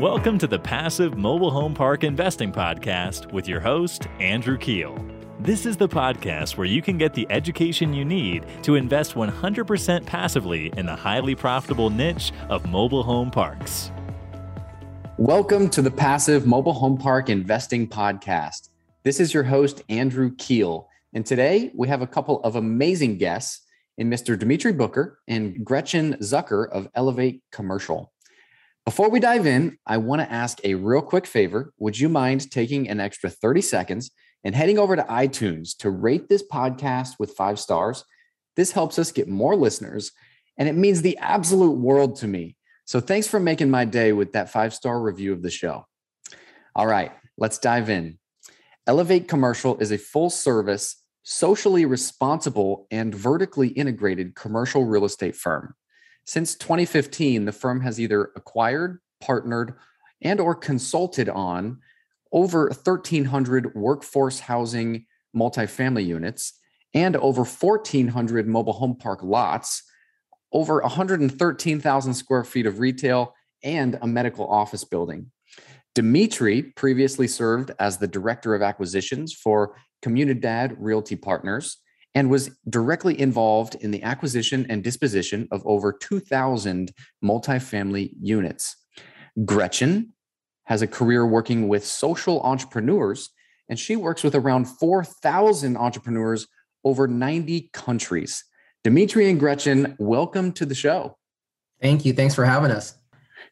Welcome to the Passive Mobile Home Park Investing Podcast with your host, Andrew Keel. This is the podcast where you can get the education you need to invest 100% passively in the highly profitable niche of mobile home parks. Welcome to the Passive Mobile Home Park Investing Podcast. This is your host, Andrew Keel. And today we have a couple of amazing guests in Mr. Dimitri Booker and Gretchen Zucker of Elevate Commercial. Before we dive in, I want to ask a real quick favor. Would you mind taking an extra 30 seconds and heading over to iTunes to rate this podcast with five stars? This helps us get more listeners, and it means the absolute world to me. So thanks for making my day with that five star review of the show. All right, let's dive in. Elevate Commercial is a full service, socially responsible, and vertically integrated commercial real estate firm. Since 2015, the firm has either acquired, partnered, and or consulted on over 1300 workforce housing multifamily units and over 1400 mobile home park lots, over 113,000 square feet of retail and a medical office building. Dimitri previously served as the director of acquisitions for Comunidad Realty Partners and was directly involved in the acquisition and disposition of over 2,000 multifamily units. Gretchen has a career working with social entrepreneurs, and she works with around 4,000 entrepreneurs over 90 countries. Dimitri and Gretchen, welcome to the show. Thank you. Thanks for having us.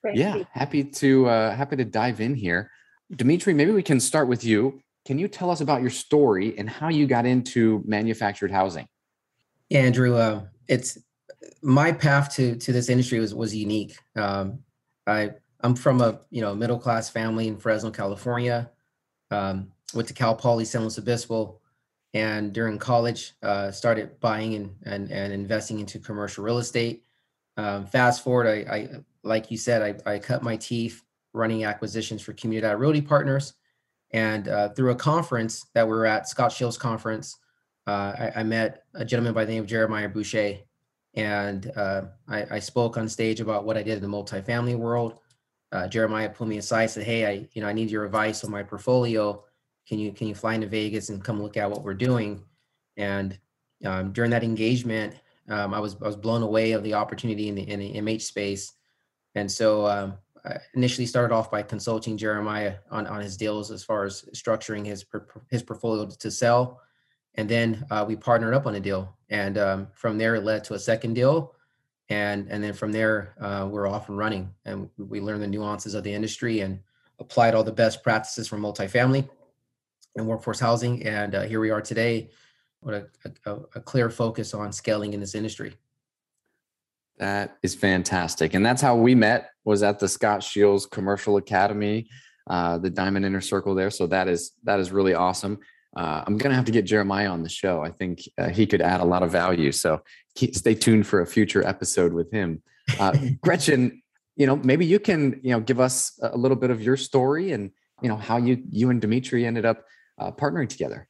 Great. Yeah, happy to uh, happy to dive in here. Dimitri, maybe we can start with you. Can you tell us about your story and how you got into manufactured housing? Andrew, uh, it's my path to to this industry was was unique. Um, I I'm from a you know middle class family in Fresno, California. Um, went to Cal Poly San Luis Obispo, and during college uh, started buying and, and and investing into commercial real estate. Um, fast forward, I, I like you said, I, I cut my teeth running acquisitions for Community Realty Partners and uh, through a conference that we were at, Scott Shields conference, uh, I, I, met a gentleman by the name of Jeremiah Boucher. And uh, I, I, spoke on stage about what I did in the multifamily world. Uh, Jeremiah pulled me aside, and said, "Hey, I, you know, I need your advice on my portfolio. Can you can you fly into Vegas and come look at what we're doing?" And um, during that engagement, um, I was I was blown away of the opportunity in the in the MH space. And so um, I initially started off by consulting Jeremiah on, on his deals as far as structuring his his portfolio to sell, and then uh, we partnered up on a deal, and um, from there it led to a second deal, and and then from there uh, we're off and running, and we learned the nuances of the industry and applied all the best practices from multifamily and workforce housing, and uh, here we are today with a, a, a clear focus on scaling in this industry. That is fantastic. And that's how we met was at the Scott Shields Commercial Academy, uh, the Diamond Inner Circle there. So that is that is really awesome. Uh, I'm gonna have to get Jeremiah on the show. I think uh, he could add a lot of value. So keep, stay tuned for a future episode with him. Uh, Gretchen, you know, maybe you can you know give us a little bit of your story and you know how you you and Dimitri ended up uh, partnering together.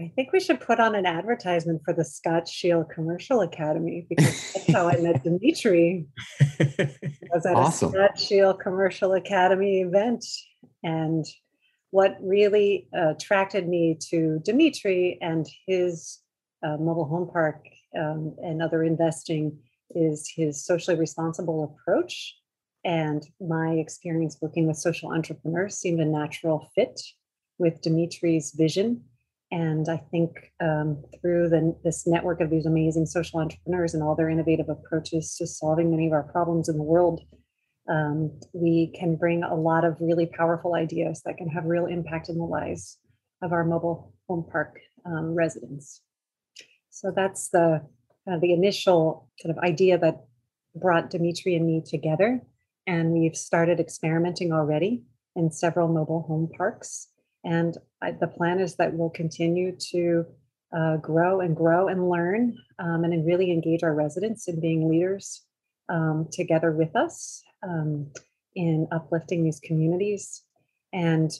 I think we should put on an advertisement for the Scott Shield Commercial Academy because that's how I met Dimitri. I was at awesome. a Scott Shield Commercial Academy event. And what really attracted me to Dimitri and his uh, mobile home park um, and other investing is his socially responsible approach. And my experience working with social entrepreneurs seemed a natural fit with Dimitri's vision and I think um, through the, this network of these amazing social entrepreneurs and all their innovative approaches to solving many of our problems in the world, um, we can bring a lot of really powerful ideas that can have real impact in the lives of our mobile home park um, residents. So that's the uh, the initial kind of idea that brought Dimitri and me together, and we've started experimenting already in several mobile home parks. And I, the plan is that we'll continue to uh, grow and grow and learn um, and really engage our residents in being leaders um, together with us um, in uplifting these communities. And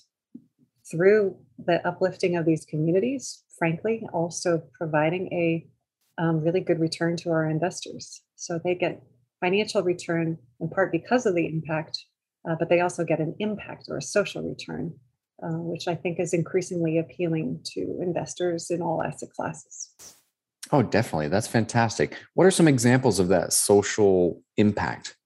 through the uplifting of these communities, frankly, also providing a um, really good return to our investors. So they get financial return in part because of the impact uh, but they also get an impact or a social return, uh, which I think is increasingly appealing to investors in all asset classes. Oh, definitely. That's fantastic. What are some examples of that social impact?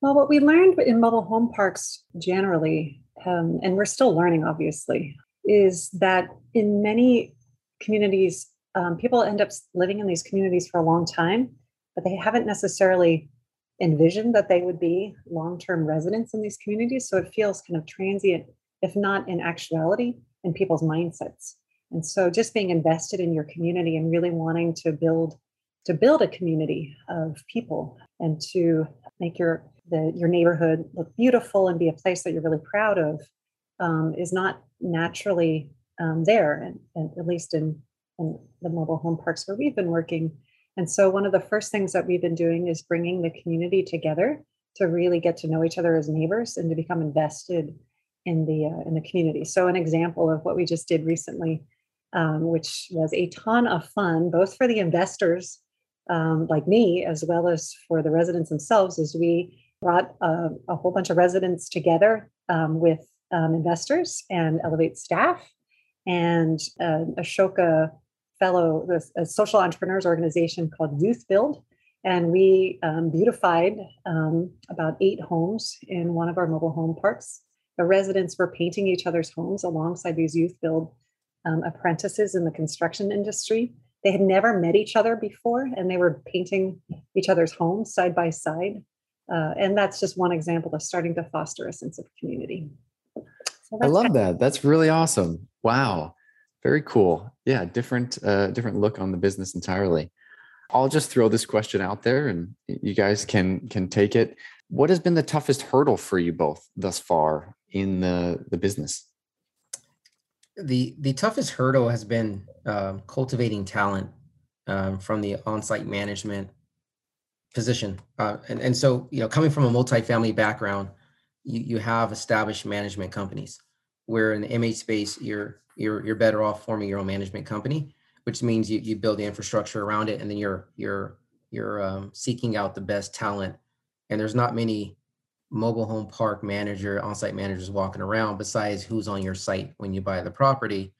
Well, what we learned in mobile home parks generally, um, and we're still learning, obviously, is that in many communities, um, people end up living in these communities for a long time, but they haven't necessarily envisioned that they would be long term residents in these communities. So it feels kind of transient, if not in actuality, in people's mindsets. And so just being invested in your community and really wanting to build to build a community of people and to make your the, your neighborhood look beautiful and be a place that you're really proud of um, is not naturally um, there, and, and, at least in, in the mobile home parks where we've been working. And so, one of the first things that we've been doing is bringing the community together to really get to know each other as neighbors and to become invested in the uh, in the community. So, an example of what we just did recently um, which was a ton of fun, both for the investors um, like me, as well as for the residents themselves, is we brought a, a whole bunch of residents together um, with um, investors and Elevate staff and uh, Ashoka fellow, a social entrepreneurs organization called Youth Build. And we um, beautified um, about eight homes in one of our mobile home parks. The residents were painting each other's homes alongside these Youth Build um, apprentices in the construction industry. They had never met each other before, and they were painting each other's homes side by side. Uh, and that's just one example of starting to foster a sense of community. So I love that. That's really awesome. Wow, very cool. Yeah, different uh, different look on the business entirely. I'll just throw this question out there, and you guys can can take it. What has been the toughest hurdle for you both thus far in the the business? the the toughest hurdle has been um, cultivating talent um, from the on-site management position, uh, and and so you know, coming from a multifamily background, you you have established management companies. Where in the MH space, you're you're you're better off forming your own management company, which means you you build the infrastructure around it, and then you're you're you're um, seeking out the best talent. And there's not many mobile home park manager, on-site managers walking around besides who's on your site when you buy the property.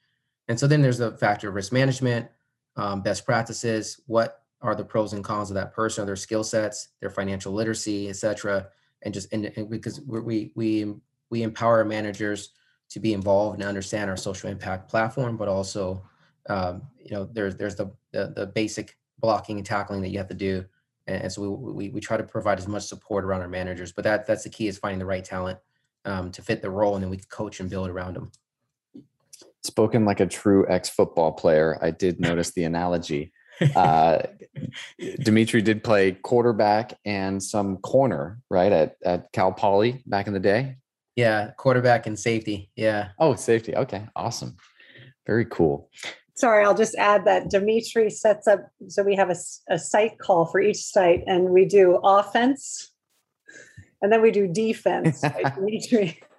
And so then there's the factor of risk management, um, best practices, what are the pros and cons of that person, their skill sets, their financial literacy, et cetera. And just and, and because we we we empower managers to be involved and understand our social impact platform, but also um, you know there's there's the, the the basic blocking and tackling that you have to do and so we, we, we try to provide as much support around our managers but that that's the key is finding the right talent um, to fit the role and then we coach and build around them spoken like a true ex-football player i did notice the analogy. Uh, dimitri did play quarterback and some corner right at, at cal poly back in the day? Yeah quarterback and safety yeah. Oh safety okay awesome. Very cool sorry, I'll just add that Dimitri sets up, so we have a, a site call for each site and we do offense and then we do defense, right, Dimitri.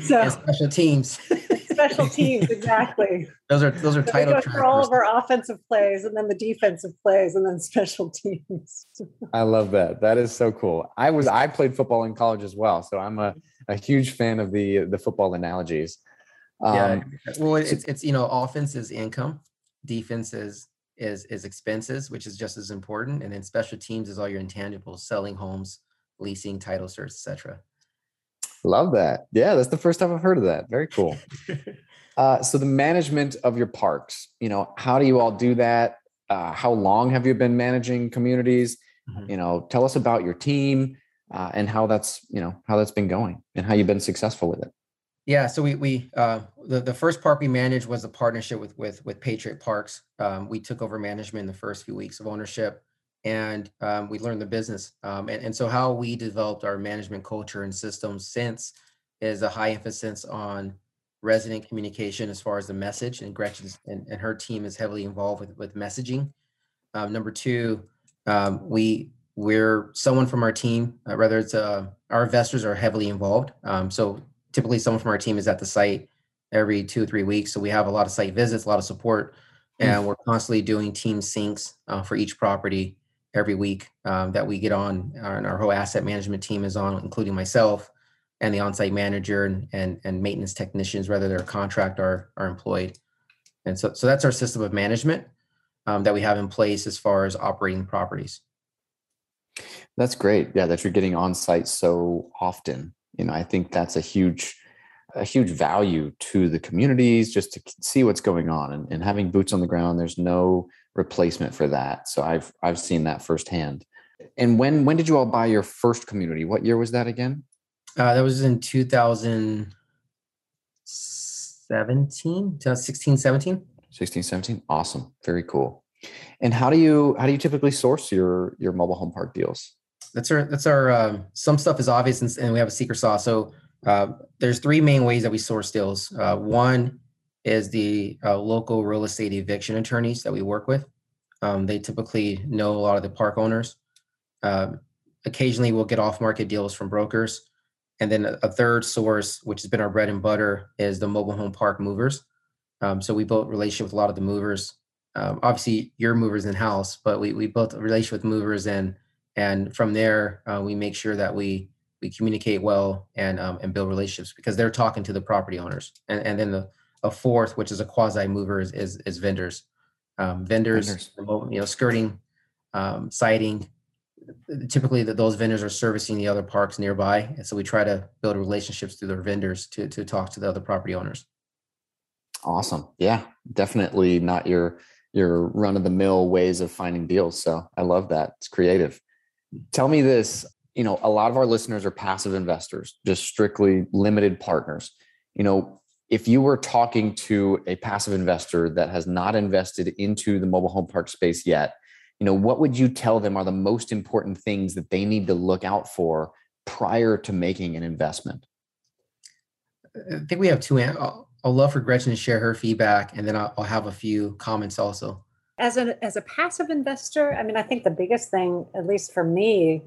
So and special teams. special teams, exactly. Those are those are so title for all of our offensive plays and then the defensive plays and then special teams. I love that. That is so cool. I was I played football in college as well, so I'm a, a huge fan of the the football analogies. Um, yeah. Well, it's it's you know, offense is income, defense is is is expenses, which is just as important, and then special teams is all your intangibles, selling homes, leasing, title search, etc. Love that. Yeah, that's the first time I've heard of that. Very cool. uh, so the management of your parks, you know, how do you all do that? Uh, how long have you been managing communities? Mm-hmm. You know, tell us about your team uh, and how that's you know how that's been going and how you've been successful with it. Yeah, so we we uh, the the first park we managed was a partnership with with with Patriot Parks. Um, we took over management in the first few weeks of ownership, and um, we learned the business. Um, and and so how we developed our management culture and systems since is a high emphasis on resident communication as far as the message. And Gretchen's and, and her team is heavily involved with with messaging. Um, number two, um, we we're someone from our team, uh, whether it's uh, our investors are heavily involved. Um, so typically someone from our team is at the site every two or three weeks. So we have a lot of site visits, a lot of support, hmm. and we're constantly doing team syncs uh, for each property every week um, that we get on, uh, and our whole asset management team is on, including myself. and the on-site manager and, and, and maintenance technicians, whether they're a contract or are employed. And so, so that's our system of management um, that we have in place as far as operating properties. That's great. Yeah, that you're getting on site so often. You know, I think that's a huge, a huge value to the communities just to see what's going on and, and having boots on the ground. There's no replacement for that. So I've I've seen that firsthand. And when when did you all buy your first community? What year was that again? Uh, that was in 2017, 2016, 17. 16, 17. Awesome. Very cool. And how do you how do you typically source your your mobile home park deals? That's our that's our um, some stuff is obvious and, and, we have a secret sauce. So uh, there's three main ways that we source deals. Uh, one is the uh, local real estate eviction attorneys that we work with. Um, they typically know a lot of the park owners. Um, occasionally, we'll get off market deals from brokers. And then a, a, third source, which has been our bread and butter, is the mobile home park movers. Um, so we built relationship with a lot of the movers. Um, obviously, your movers in house, but we, we built a relationship with movers, and and from there, uh, we make sure that we we communicate well and um, and build relationships because they're talking to the property owners. And and then the a fourth, which is a quasi mover, is is, is vendors. Um, vendors, vendors, you know, skirting, um, siding, typically that those vendors are servicing the other parks nearby. And so we try to build relationships through their vendors to, to talk to the other property owners. Awesome. Yeah definitely not your your run-of-the-mill ways of finding deals. So i love that. It's creative tell me this you know a lot of our listeners are passive investors just strictly limited partners. You know if you were talking to a passive investor that has not invested into the mobile home park space yet you know what would you tell them are the most important things that they need to look out for prior to making an investment? I think we have two i'll, love for gretchen to share her feedback and then I'll have a few comments also as a as a passive investor i mean i think the biggest thing at least for me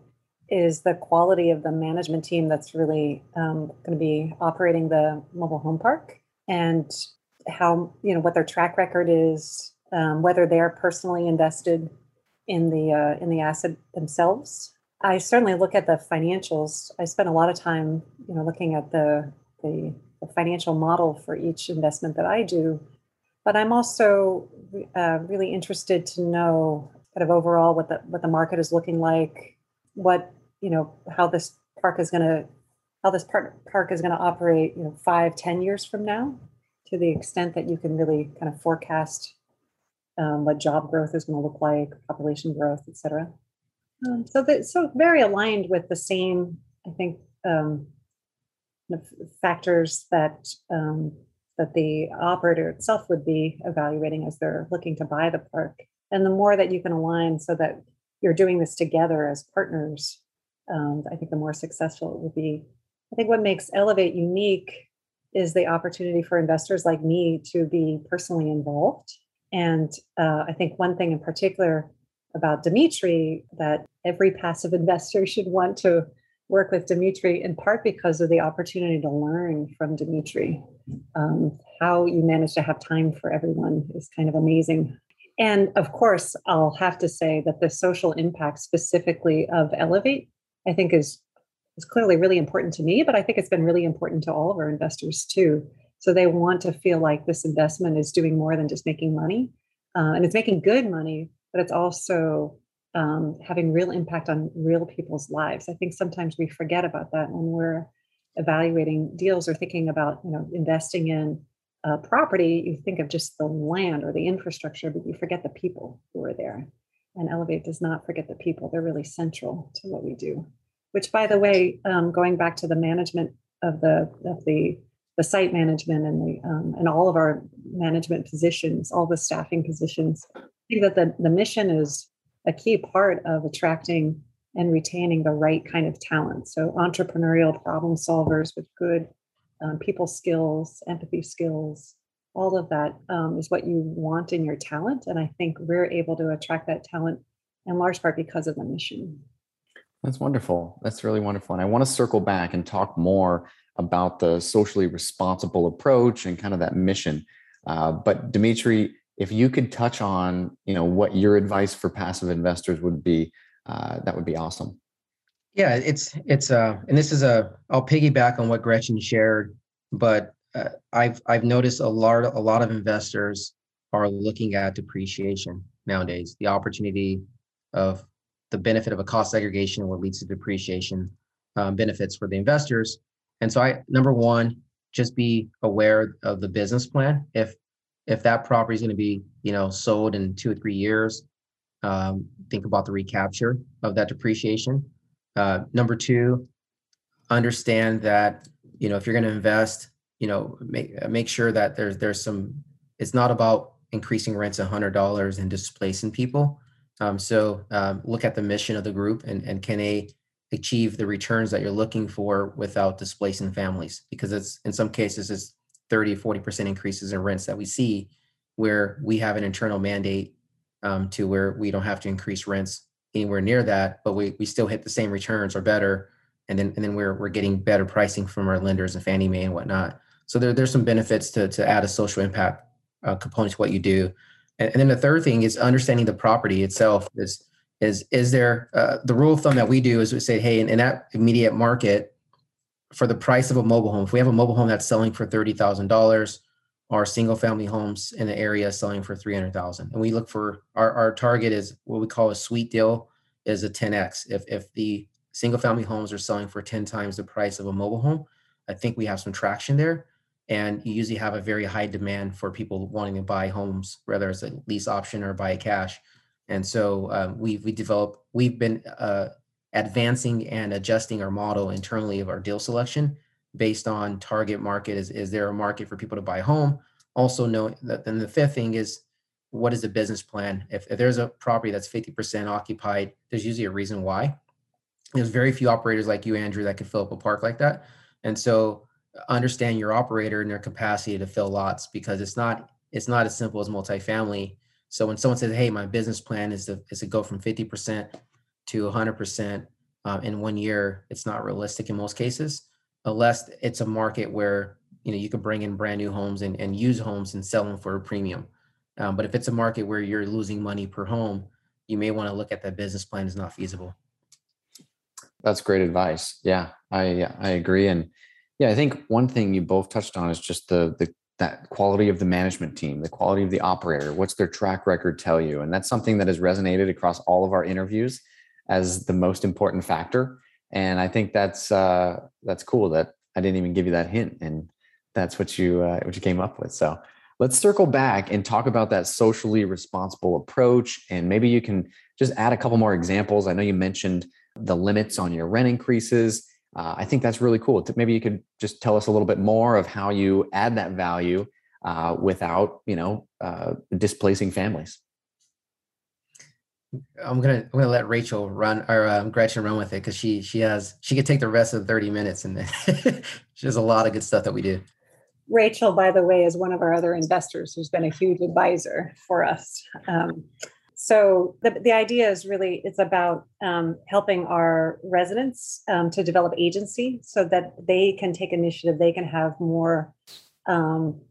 is the quality of the management team that's really um, going to be operating the mobile home park and how you know what their track record is um, whether they're personally invested in the uh, in the asset themselves. I certainly look at the financials. I spend a lot of time, you know, looking at the, the, the financial model for each investment that I do. But I'm also uh, really interested to know kind of overall what the what the market is looking like, what you know, how this park is going to how this park park is going to operate, you know, five, ten years from now, to the extent that you can really kind of forecast um, what job growth is going to look like, population growth, et cetera. Um, so that so very aligned with the same, I think, um, factors that um, that the operator itself would be evaluating as they're looking to buy the park. And the more that you can align so that you're doing this together as partners, um, I think the more successful it will be. I think what makes Elevate unique is the opportunity for investors like me to be personally involved and uh, I think one thing in particular about Dimitri that every passive investor should want to work with Dimitri in part because of the opportunity to learn from Dimitri. Um, how you manage to have time for everyone is kind of amazing. And of course, I'll have to say that the social impact specifically of Elevate, I think is is clearly really important to me, but I think it's been really important to all of our investors too. So they want to feel like this investment is doing more than just making money. Uh, and it's making good money, but it's also um, having real impact on real people's lives. I think sometimes we forget about that when we're evaluating deals or thinking about, you know, investing in property. You think of just the land or the infrastructure, but you forget the people who are there. And Elevate does not forget the people. They're really central to what we do. Which, by the way, um, going back to the management of the of the the site management and the um, and all of our management positions, all the staffing positions. I think that the, the mission is a key part of attracting and retaining the right kind of talent. So entrepreneurial problem solvers with good um, people skills, empathy skills, all of that um, is what you want in your talent. And I think we're able to attract that talent in large part because of the mission. That's wonderful. That's really wonderful. And I want to circle back and talk more about the socially responsible approach and kind of that mission. Uh, but Dimitri, if you could touch on, you know, what your advice for passive investors would be, uh, that would be awesome. Yeah, it's it's uh, and this is a I'll piggyback on what Gretchen shared, but uh, I've I've noticed a lot a lot of investors are looking at depreciation nowadays, the opportunity of the benefit of a cost segregation, what leads to depreciation um, benefits for the investors. And so, I number one, just be aware of the business plan. If if that property is going to be you know sold in two or three years, um, think about the recapture of that depreciation. Uh, number two, understand that you know if you're going to invest, you know make make sure that there's there's some. It's not about increasing rents $100 and displacing people. Um, so um, look at the mission of the group and, and can they achieve the returns that you're looking for without displacing families? Because it's in some cases it's 30, 40% increases in rents that we see where we have an internal mandate um, to where we don't have to increase rents anywhere near that, but we, we still hit the same returns or better. And then and then we're we're getting better pricing from our lenders and Fannie Mae and whatnot. So there, there's some benefits to to add a social impact uh, component to what you do. And, and, then the third thing is understanding the property itself. Is is is there uh, the rule of thumb that we do is we say, hey, in, in, that immediate market, for the price of a mobile home, if we have a mobile home that's selling for thirty thousand dollars, our single family homes in the area selling for three hundred thousand, and we look for our our target is what we call a sweet deal is a ten x. If if the single family homes are selling for ten times the price of a mobile home, I think we have some traction there and you usually have a very high demand for people wanting to buy homes, whether it's a lease option or buy cash. And so um, we we develop we've been uh, advancing and adjusting our model internally of our deal selection based on target market. Is is there a market for people to buy home? Also know that then the fifth thing is what is the business plan? If, if there's a property that's 50% occupied, there's usually a reason why. There's very few operators like you, Andrew, that can fill up a park like that. And so understand your operator and their capacity to fill lots because it's not it's not as simple as multifamily. So when someone says, "Hey, my business plan is to is to go from fifty percent to hundred percent um, in one year," it's not realistic in most cases, unless it's a market where you know you can bring in brand new homes and, and use homes and sell them for a premium. Um, but if it's a market where you're losing money per home, you may want to look at that business plan is not feasible. That's great advice. Yeah, I I agree and yeah, I think one thing you both touched on is just the the that quality of the management team, the quality of the operator. What's their track record tell you? And that's something that has resonated across all of our interviews as the most important factor. And I think that's uh, that's cool that I didn't even give you that hint, and that's what you uh, what you came up with. So let's circle back and talk about that socially responsible approach, and maybe you can just add a couple more examples. I know you mentioned the limits on your rent increases uh, I think that's really cool. Maybe you could just tell us a little bit more of how you add that value uh, without, you know, uh, displacing families. I'm gonna I'm gonna let Rachel run or um, Gretchen run with it because she she has she could take the rest of the 30 minutes and she has a lot of good stuff that we do. Rachel, by the way, is one of our other investors who's been a huge advisor for us. Um, so the, the idea is really it's about um, helping our residents um, to develop agency so that they can take initiative they can have more um,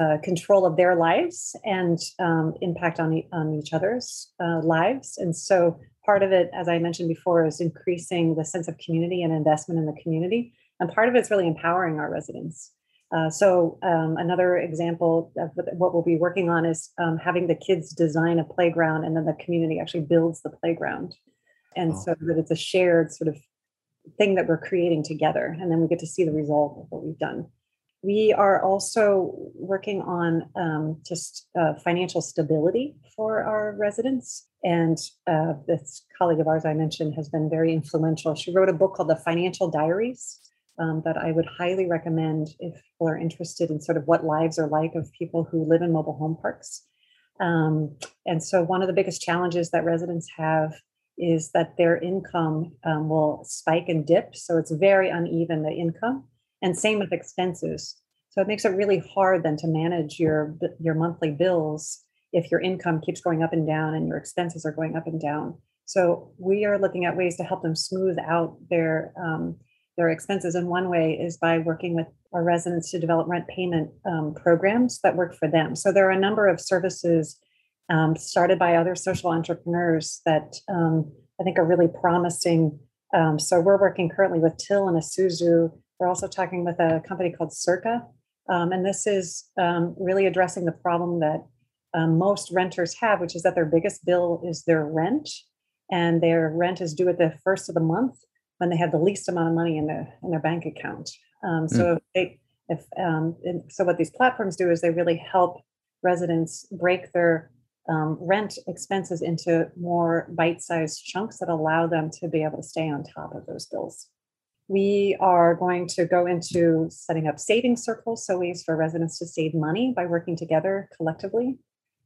uh, control of their lives and um, impact on, on each other's uh, lives and so part of it as i mentioned before is increasing the sense of community and investment in the community and part of it's really empowering our residents uh, so um, another example of what we'll be working on is um, having the kids design a playground and then the community actually builds the playground. And oh. so that it's a shared sort of thing that we're creating together. And then we get to see the result of what we've done. We are also working on um, just uh, financial stability for our residents. And uh, this colleague of ours I mentioned has been very influential. She wrote a book called The Financial Diaries um, that I would highly recommend if people are interested in sort of what lives are like of people who live in mobile home parks. Um, and so, one of the biggest challenges that residents have is that their income um, will spike and dip. So, it's very uneven, the income, and same with expenses. So, it makes it really hard then to manage your, your monthly bills if your income keeps going up and down and your expenses are going up and down. So, we are looking at ways to help them smooth out their um, their expenses. And one way is by working with our residents to develop rent payment um, programs that work for them. So there are a number of services um, started by other social entrepreneurs that um, I think are really promising Um, so we're working currently with Till and Esusu. We're also talking with a company called Circa. Um, and this is um, really addressing the problem that um, most renters have, which is that their biggest bill is their rent. And their rent is due at the first of the month when they have the least amount of money in their in their bank account. Um, so mm. if they if um, so what these platforms do is they really help residents break their um, rent expenses into more bite-sized chunks that allow them to be able to stay on top of those bills. We are going to go into setting up saving circles, so ways for residents to save money by working together collectively,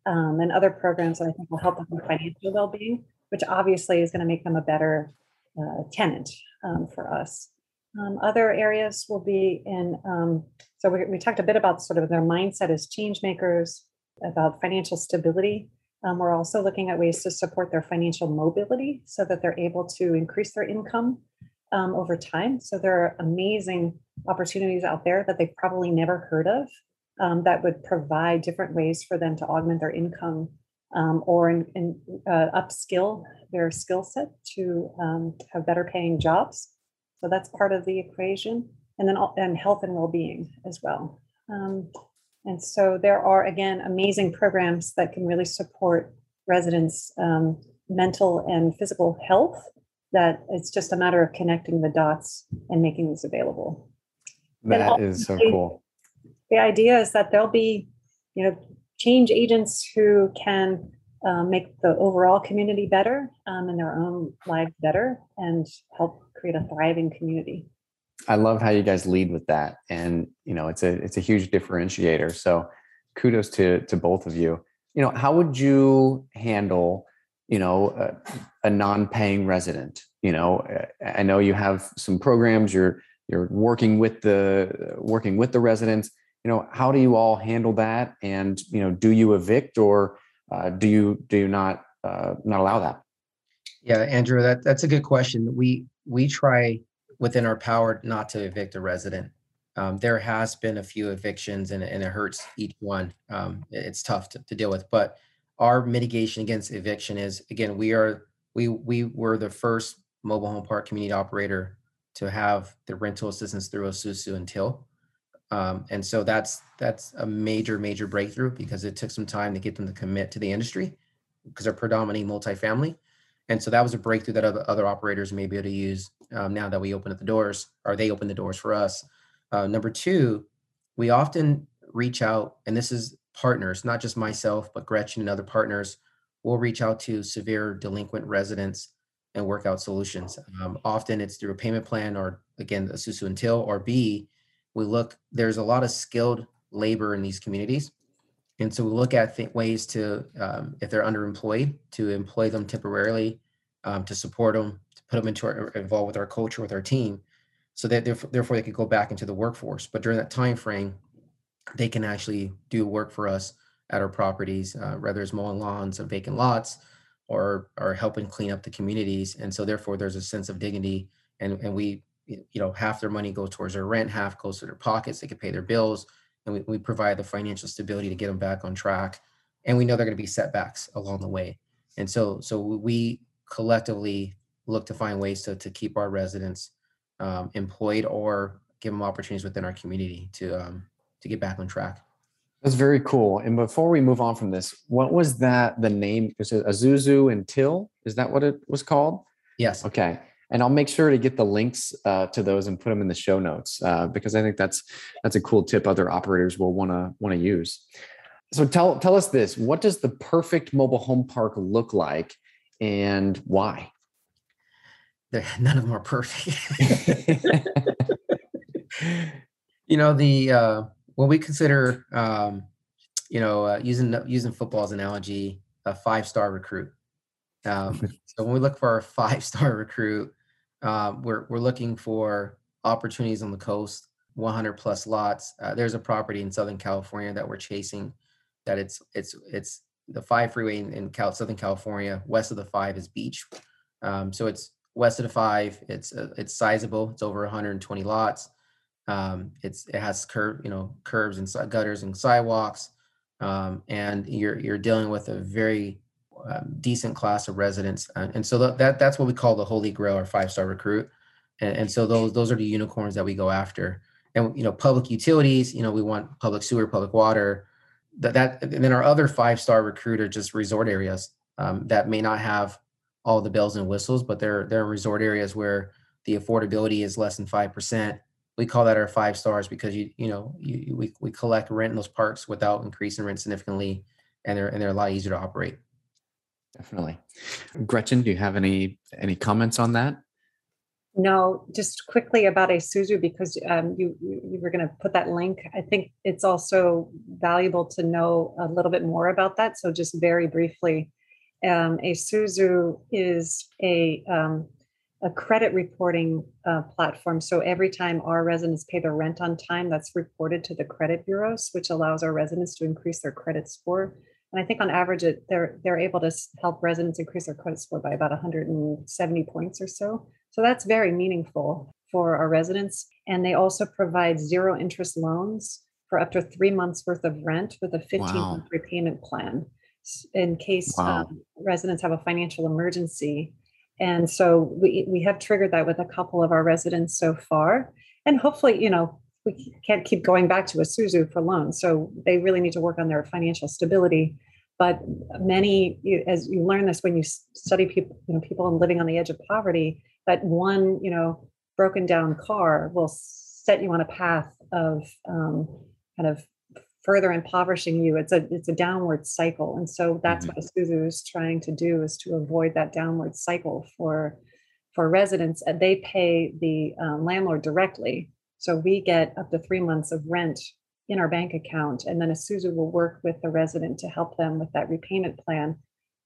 um, and other programs that I think will help them with financial well-being, which obviously is going to make them a better uh, tenant um, for us. Um, other areas will be in, um, so we, we, talked a bit about sort of their mindset as change makers, about financial stability. Um, we're also looking at ways to support their financial mobility so that they're able to increase their income um, over time. So there are amazing opportunities out there that they've probably never heard of um, that would provide different ways for them to augment their income um, or in, in, uh, upskill their skill set to have better paying jobs. So that's part of the equation. And then and health and well-being as well. Um, and so there are, again, amazing programs that can really support residents' um, mental and physical health. That it's just a matter of connecting the dots and making these available. That is so cool. The idea is that there'll be, you know, change agents who can um, make the overall community better um, and their own lives better and help create a thriving community. I love how you guys lead with that, and you know it's a it's a huge differentiator. So kudos to to both of you. You know, how would you handle you know a, a non-paying resident? You know, I know you have some programs. You're you're working with the working with the residents. You know, how do you all handle that? And you know, do you evict or uh, do you do you not uh, not allow that? Yeah, Andrew, that that's a good question. We we try within our power not to evict a resident. Um, there has been a few evictions and, and it hurts each one. Um, it's tough to, to, deal with, but our mitigation against eviction is again, we are, we, we were the first mobile home park community operator to have the rental assistance through Esusu and Till. Um, and so that's, that's a major, major breakthrough because it took some time to get them to commit to the industry because they're predominantly multifamily. And so that was a breakthrough that other, other operators may be able to use um, now that we open up the doors, or they open the doors for us. Uh, number two, we often reach out, and this is partners, not just myself, but Gretchen and other partners will reach out to severe delinquent residents and work out solutions. Um, often it's through a payment plan or again, Esusu and Till, or B, we look, there's a lot of skilled labor in these communities. And so we look at th- ways to, um, if they're underemployed, to employ them temporarily, um, to support them, to put them into our, involved with our culture, with our team, so that therefore, therefore they could go back into the workforce. But during that time frame, they can actually do work for us at our properties, uh, whether it's mowing lawns or vacant lots, or or helping clean up the communities. And so therefore, there's a sense of dignity, and and we, you know, half their money goes towards their rent, half goes to their pockets. They can pay their bills and we, we provide the financial stability to get them back on track and we know they're going to be setbacks along the way and so so we collectively look to find ways to, to keep our residents um, employed or give them opportunities within our community to um, to get back on track. That's very cool. And before we move on from this what was that the name? Is it Esusu and till? Is that what it was called? Yes. Okay. And I'll make sure to get the links uh, to those and put them in the show notes uh, because I think that's that's a cool tip other operators will want to want to use. So tell tell us this: what does the perfect mobile home park look like, and why? They're, none of them are perfect. you know the uh, when we consider um, you know uh, using using football as an analogy, a five star recruit um, so when we look for a five-star recruit, uh, we're we're looking for opportunities on the coast, 100 plus lots. Uh, there's a property in Southern California that we're chasing. That it's it's it's the five freeway in, in Cal, Southern California. West of the five is beach, um, so it's west of the five. It's uh, it's sizable. It's over 120 lots. Um, it's it has curb you know curbs and gutters and sidewalks, um, and you're you're dealing with a very um, decent class of residents, uh, and so that that's what we call the holy grail or five star recruit, and, and so those those are the unicorns that we go after. And you know, public utilities, you know, we want public sewer, public water. That that and then our other five star recruit are just resort areas um, that may not have all the bells and whistles, but they're they're resort areas where the affordability is less than five percent. We call that our five stars because you you know you, we we collect rent in those parks without increasing rent significantly, and they're and they're a lot easier to operate. Definitely, Gretchen. Do you have any any comments on that? No, just quickly about Esusu because um, you you were going to put that link. I think it's also valuable to know a little bit more about that. So just very briefly, um, Esusu is a um, a credit reporting uh, platform. So every time our residents pay their rent on time, that's reported to the credit bureaus, which allows our residents to increase their credit score. And I think on average, it, they're they're able to help residents increase their credit score by about 170 points or so. So that's very meaningful for our residents. And they also provide zero interest loans for up to three months worth of rent with a 15 wow. month repayment plan in case wow. um, residents have a financial emergency. And so we, we have triggered that with a couple of our residents so far. And hopefully, you know, we can't keep going back to Esusu for loans. So they really need to work on their financial stability. But many, as you learn this when you study people, you know, people living on the edge of poverty, that one you know broken down car will set you on a path of um, kind of further impoverishing you it's a it's a downward cycle. And so that's mm-hmm. what Esusu is trying to do is to avoid that downward cycle for for residents. And they pay the um, landlord directly. So we get up to three months of rent in our bank account and then Esusu will work with the resident to help them with that repayment plan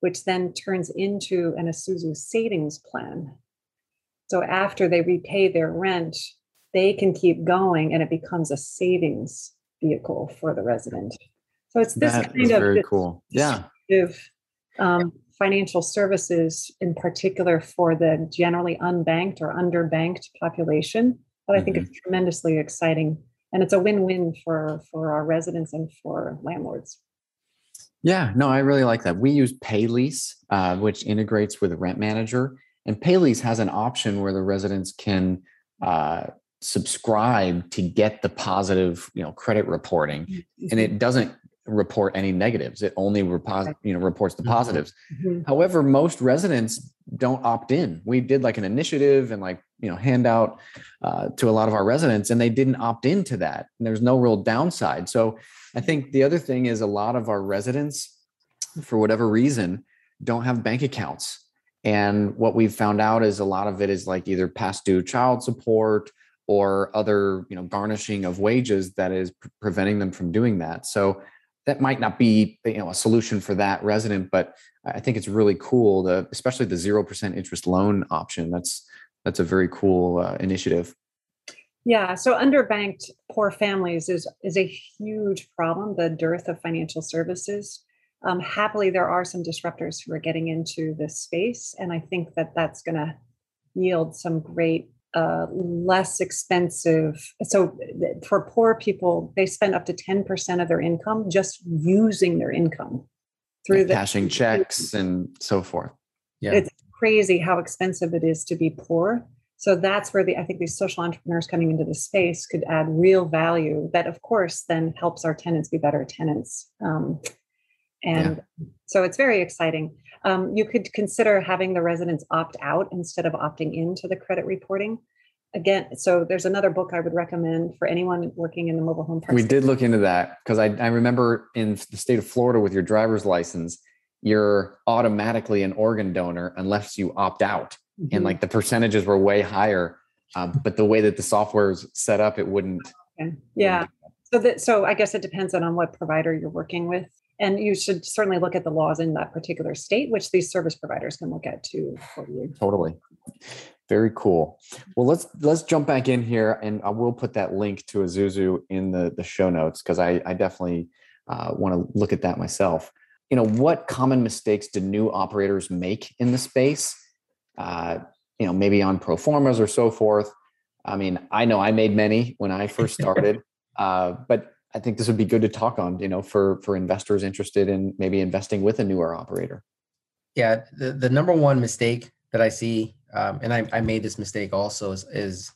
which then turns into an Esusu savings plan. So after they repay their rent, they can keep going and it becomes a savings vehicle for the resident. So it's this that kind of very cool. Yeah. Um, financial services in particular for the generally unbanked or underbanked population that I think mm-hmm. is tremendously exciting. And it's a win-win for for our residents and for landlords. Yeah, no, I really like that. We use Paylease, uh, which integrates with Rent Manager, and Paylease has an option where the residents can uh, subscribe to get the positive, you know, credit reporting, mm-hmm. and it doesn't report any negatives. It only repos- you know reports the mm-hmm. positives. Mm-hmm. However, most residents don't opt in. We did like an initiative and like you know handout uh, to a lot of our residents, and they didn't opt into that. And there's no real downside. So I think the other thing is a lot of our residents, for whatever reason, don't have bank accounts and what we've found out is a lot of it is like either past due child support or other, you know, garnishing of wages that is pre- preventing them from doing that. So that might not be, you know, a solution for that resident, but I think it's really cool. The especially the zero percent interest loan option. That's that's a very cool uh, initiative. Yeah, so underbanked poor families is is a huge problem. The dearth of financial services um, happily, there are some disruptors who are getting into this space, and I think that that's going to yield some great, uh, less expensive. So, for poor people, they spend up to ten percent of their income just using their income through the cashing checks and so forth. Yeah, it's crazy how expensive it is to be poor. So that's where the I think these social entrepreneurs coming into the space could add real value. That, of course, then helps our tenants be better tenants. Um, and yeah. so it's very exciting. Um, you could consider having the residents opt out instead of opting into the credit reporting. Again, so there's another book I would recommend for anyone working in the mobile home park. We did look into that because I, I remember in the state of Florida with your driver's license, you're automatically an organ donor unless you opt out. Mm-hmm. And like the percentages were way higher. Um, but the way that the software is set up, it wouldn't. Okay. Yeah. So that so I guess it depends on, on what provider you're working with and you should certainly look at the laws in that particular state which these service providers can look at too for you. Totally. Very cool. Well let's let's jump back in here and i will put that link to Esusu in the the show notes because i i definitely uh, want to look at that myself. You know what common mistakes do new operators make in the space? Uh, you know maybe on pro formas or so forth. I mean i know i made many when i first started uh, but I think this would be good to talk on, you know, for for investors interested in maybe investing with a newer operator. Yeah, the, the number one mistake that I see, um, and I, I made this mistake also, is, is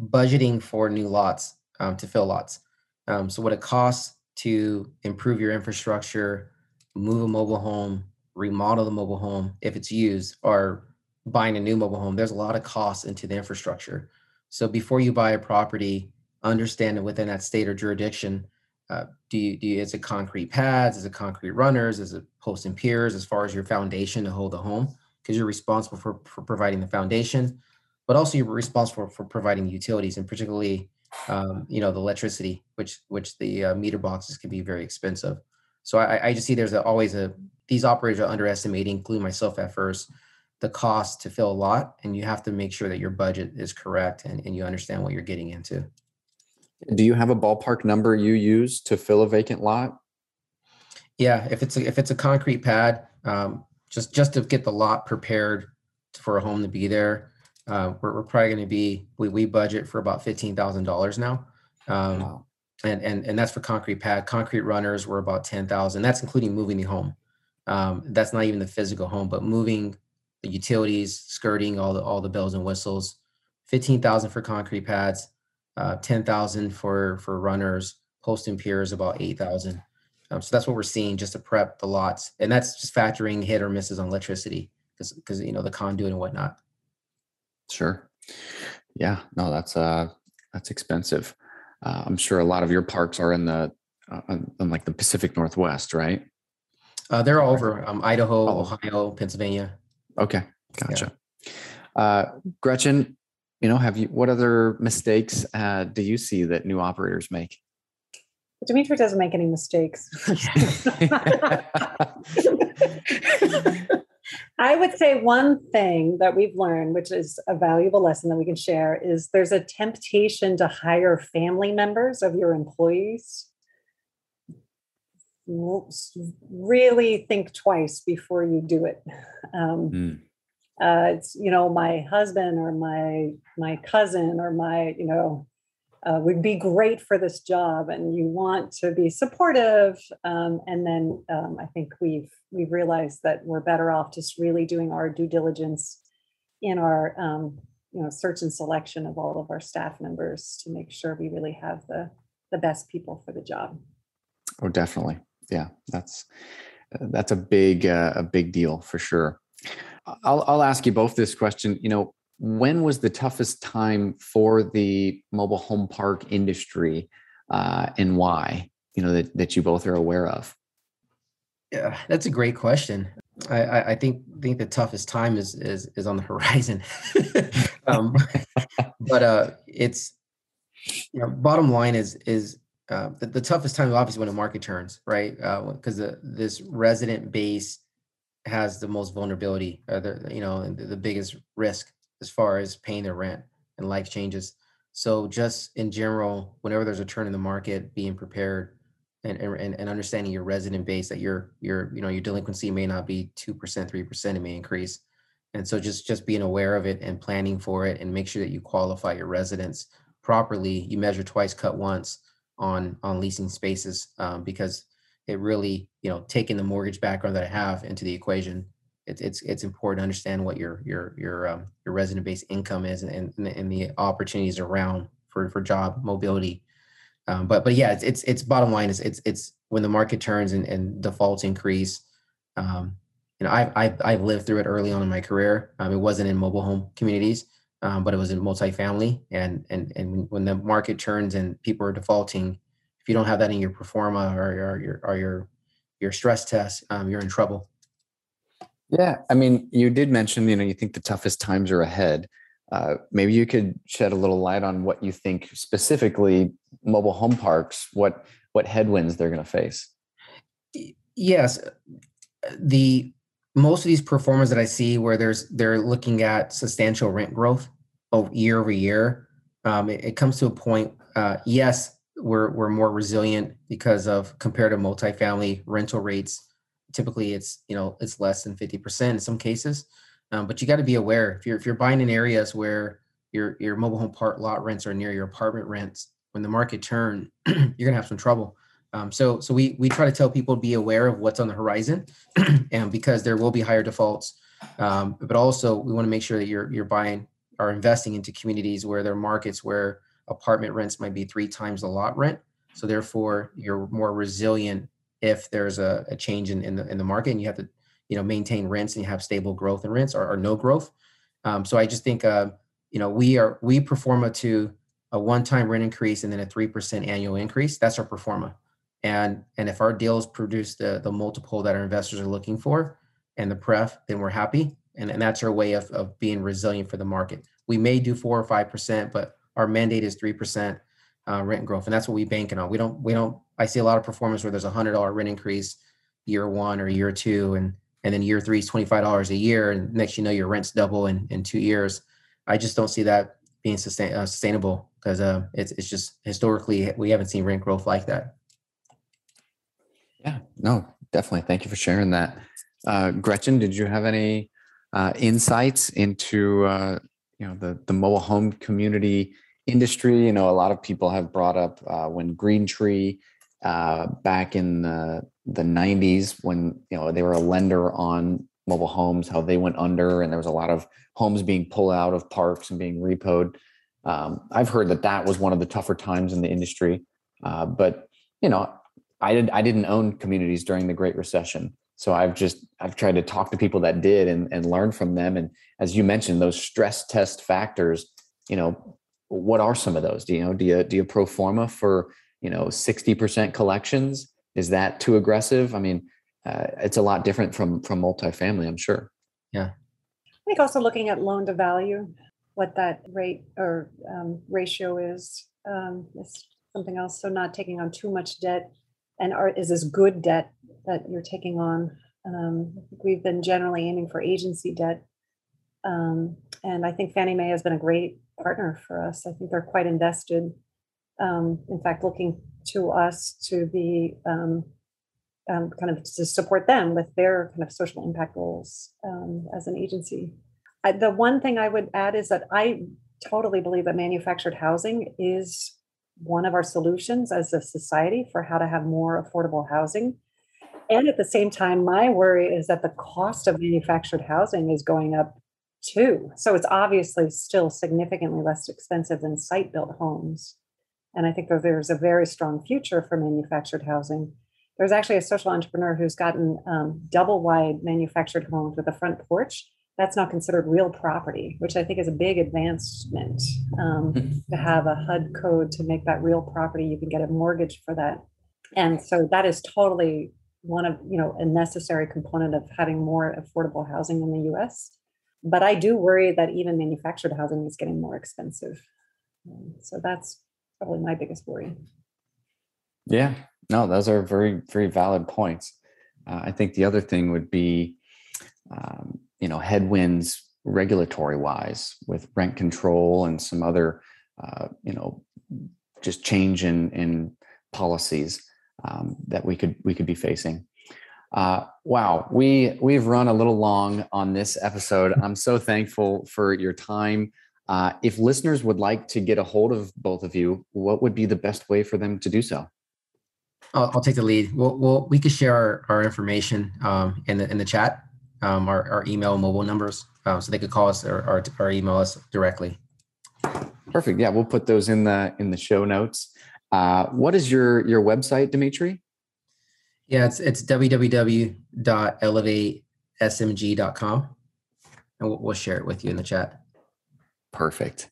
budgeting for new lots um, to fill lots. Um, so what it costs to improve your infrastructure, move a mobile home, remodel the mobile home if it's used, or buying a new mobile home, there's a lot of costs into the infrastructure. So before you buy a property, understand that within that state or jurisdiction, uh, do you do you, is it concrete pads, is it concrete runners, is it posts and piers as far as your foundation to hold the home? Because you're responsible for, for providing the foundation, but also you're responsible for providing utilities and particularly um, you know the electricity, which which the uh, meter boxes can be very expensive. So I, I just see there's a, always a these operators are underestimating, including myself at first, the cost to fill a lot, and you have to make sure that your budget is correct and, and you understand what you're getting into. Do you have a ballpark number you use to fill a vacant lot? Yeah, if it's a, if it's a concrete pad, um, just just to get the lot prepared for a home to be there, uh, we're, we're probably going to be we, we budget for about fifteen thousand dollars now, um, wow. and and and that's for concrete pad. Concrete runners were about ten thousand. That's including moving the home. Um, that's not even the physical home, but moving the utilities, skirting, all the all the bells and whistles. Fifteen thousand for concrete pads, uh, ten thousand for for runners. Post and piers about eight thousand. Um, so that's what we're seeing just to prep the lots, and that's just factoring hit or misses on electricity because because you know the conduit and whatnot. Sure. Yeah. No, that's uh that's expensive. Uh, I'm sure a lot of your parks are in the uh, in like the Pacific Northwest, right? Uh, they're all over um, Idaho, oh. Ohio, Pennsylvania. Okay, gotcha. Yeah. Uh, Gretchen, you know, have you? What other mistakes uh, do you see that new operators make? Dimitri doesn't make any mistakes. I would say one thing that we've learned, which is a valuable lesson that we can share, is there's a temptation to hire family members of your employees. Really think twice before you do it. Um, mm. Uh, it's you know my husband or my my cousin or my you know uh, would be great for this job and you want to be supportive. Um, and then um, i think we've we've realized that we're better off just really doing our due diligence in our um, you know search and selection of all of our staff members to make sure we really have the the best people for the job. Oh definitely. Yeah that's that's a big uh, a big deal for sure I'll, I'll ask you both this question. You know when was the toughest time for the mobile home park industry uh, and why you know that, that you both are aware of? Yeah that's a great question. I i, think think the toughest time is is is on the horizon. Um, but uh it's you know bottom line is is uh, the, the toughest time obviously when the market turns right? Because uh, this resident base has the most vulnerability or the you know the, biggest risk as far as paying their rent and life changes. So just in general, whenever there's a turn in the market, being prepared and, and, and understanding your resident base that your your you know your delinquency may not be two percent, three percent, it may increase. And so just just being aware of it and planning for it and make sure that you qualify your residents properly. You measure twice, cut once on on leasing spaces um, because it really you know taking the mortgage background that I have into the equation it's it's it's important to understand what your your your um, your resident based income is and, and, and the opportunities around for for job mobility. Um, but but yeah, it's, it's it's bottom line is it's it's when the market turns and, and defaults increase. Um, you know, I've, I've I've lived through it early on in my career. Um, it wasn't in mobile home communities, um, but it was in multifamily. And and and when the market turns and people are defaulting, if you don't have that in your pro forma or your or your or your your stress test, um, you're in trouble. Yeah, I mean, you did mention, you know, you think the toughest times are ahead. Uh, maybe you could shed a little light on what you think specifically mobile home parks, what what headwinds they're going to face. Yes, the most of these pro formas that I see where there's they're looking at substantial rent growth year over year. Um, it, it, comes to a point. Uh, yes, we're we're more resilient because of compared to multifamily rental rates typically it's you know it's less than 50% in some cases. Um, but you got to be aware if you're if you're buying in areas where your your mobile home park lot rents are near your apartment rents when the market turn you're gonna have some trouble. Um, so so we we try to tell people to be aware of what's on the horizon, and because there will be higher defaults, um, but also we want to make sure that you're you're buying or investing into communities where there are markets where apartment rents might be three times the lot rent. So therefore, you're more resilient if there's a, a change in, in the in the market, and you have to you know maintain rents and you have stable growth in rents or, or no growth. Um, so I just think uh, you know we are we perform a to a one-time rent increase and then a three percent annual increase. That's our pro forma and and if our deals produce the the multiple that our investors are looking for and the pref then we're happy and, and that's our way of, of being resilient for the market we may do four or five percent but our mandate is three percent uh, rent growth and that's what we banking on we don't we don't i see a lot of pro formas where there's a hundred dollar rent increase year one or year two and and then year three is $25 a year and next you know your rent's double in in two years i just don't see that being sustain, uh, sustainable because uh, it's, it's just historically we haven't seen rent growth like that yeah, no, definitely. Thank you for sharing that. Uh, Gretchen, did you have any uh, insights into uh, you know the the mobile home community industry? You know, a lot of people have brought up uh, when Green Tree uh, back in the the '90s when you know they were a lender on mobile homes, how they went under, and there was a lot of homes being pulled out of parks and being repoed. Um, I've heard that that was one of the tougher times in the industry, uh, but you know I did I didn't own communities during the Great Recession. So I've just I've tried to talk to people that did and, and learn from them. And as you mentioned, those stress test factors, you know, what are some of those? Do you know, do you do you pro forma for, you know, 60% collections? Is that too aggressive? I mean, uh, it's a lot different from from multifamily, I'm sure. Yeah. I think also looking at loan to value, what that rate or um, ratio is, um, is something else. So not taking on too much debt and are, is this good debt that you're taking on? Um, we've been generally aiming for agency debt. Um, and I think Fannie Mae has been a great partner for us. I think they're quite invested. Um, in fact, looking to us to be um, um, kind of to support them with their kind of social impact goals um, as an agency. I, the one thing I would add is that I totally believe that manufactured housing is one of our solutions as a society for how to have more affordable housing. And at the same time, my worry is that the cost of manufactured housing is going up too. So it's obviously still significantly less expensive than site built homes. And I think that there's a very strong future for manufactured housing. There's actually a social entrepreneur who's gotten um, double wide manufactured homes with a front porch that's not considered real property, which I think is a big advancement um, to have a HUD code to make that real property. You can get a mortgage for that. And so that is totally one of, you know, a necessary component of having more affordable housing in the US. But I do worry that even manufactured housing is getting more expensive. Um, so that's probably my biggest worry. Yeah, no, those are very, very valid points. Uh, I think the other thing would be, um, you know headwinds regulatory wise with rent control and some other uh, you know just change in in policies um, that we could we could be facing uh, wow we we've run a little long on this episode i'm so thankful for your time uh, if listeners would like to get a hold of both of you what would be the best way for them to do so I'll, I'll take the lead. We'll, we'll, we could share our, our information um, in the in the chat um, our, our email and mobile numbers um, so they could call us or, or, or, email us directly. Perfect. Yeah, we'll put those in the in the show notes. Uh, what is your your website, Dimitri? Yeah, it's it's www.elevatesmg.com, and we'll, we'll share it with you in the chat. Perfect.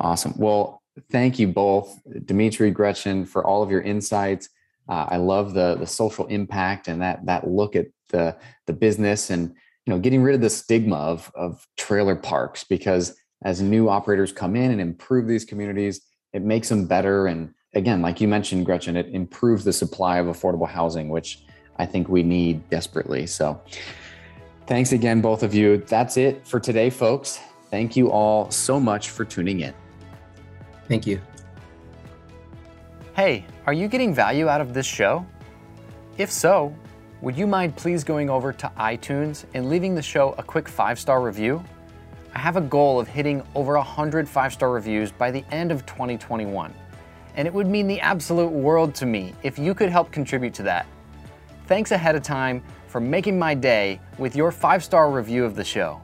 Awesome. Well, thank you both, Dimitri, Gretchen, for all of your insights. Uh, I love the the social impact and that that look at the the business and you know getting rid of the stigma of of trailer parks because as new operators come in and improve these communities it makes them better and again like you mentioned gretchen it improves the supply of affordable housing which i think we need desperately. So thanks again both of you. That's it for today folks. Thank you all so much for tuning in. Thank you. Hey are you getting value out of this show? If so would you mind please going over to iTunes and leaving the show a quick five star review? I have a goal of hitting over 100 five star reviews by the end of 2021. And it would mean the absolute world to me if you could help contribute to that. Thanks ahead of time for making my day with your five star review of the show.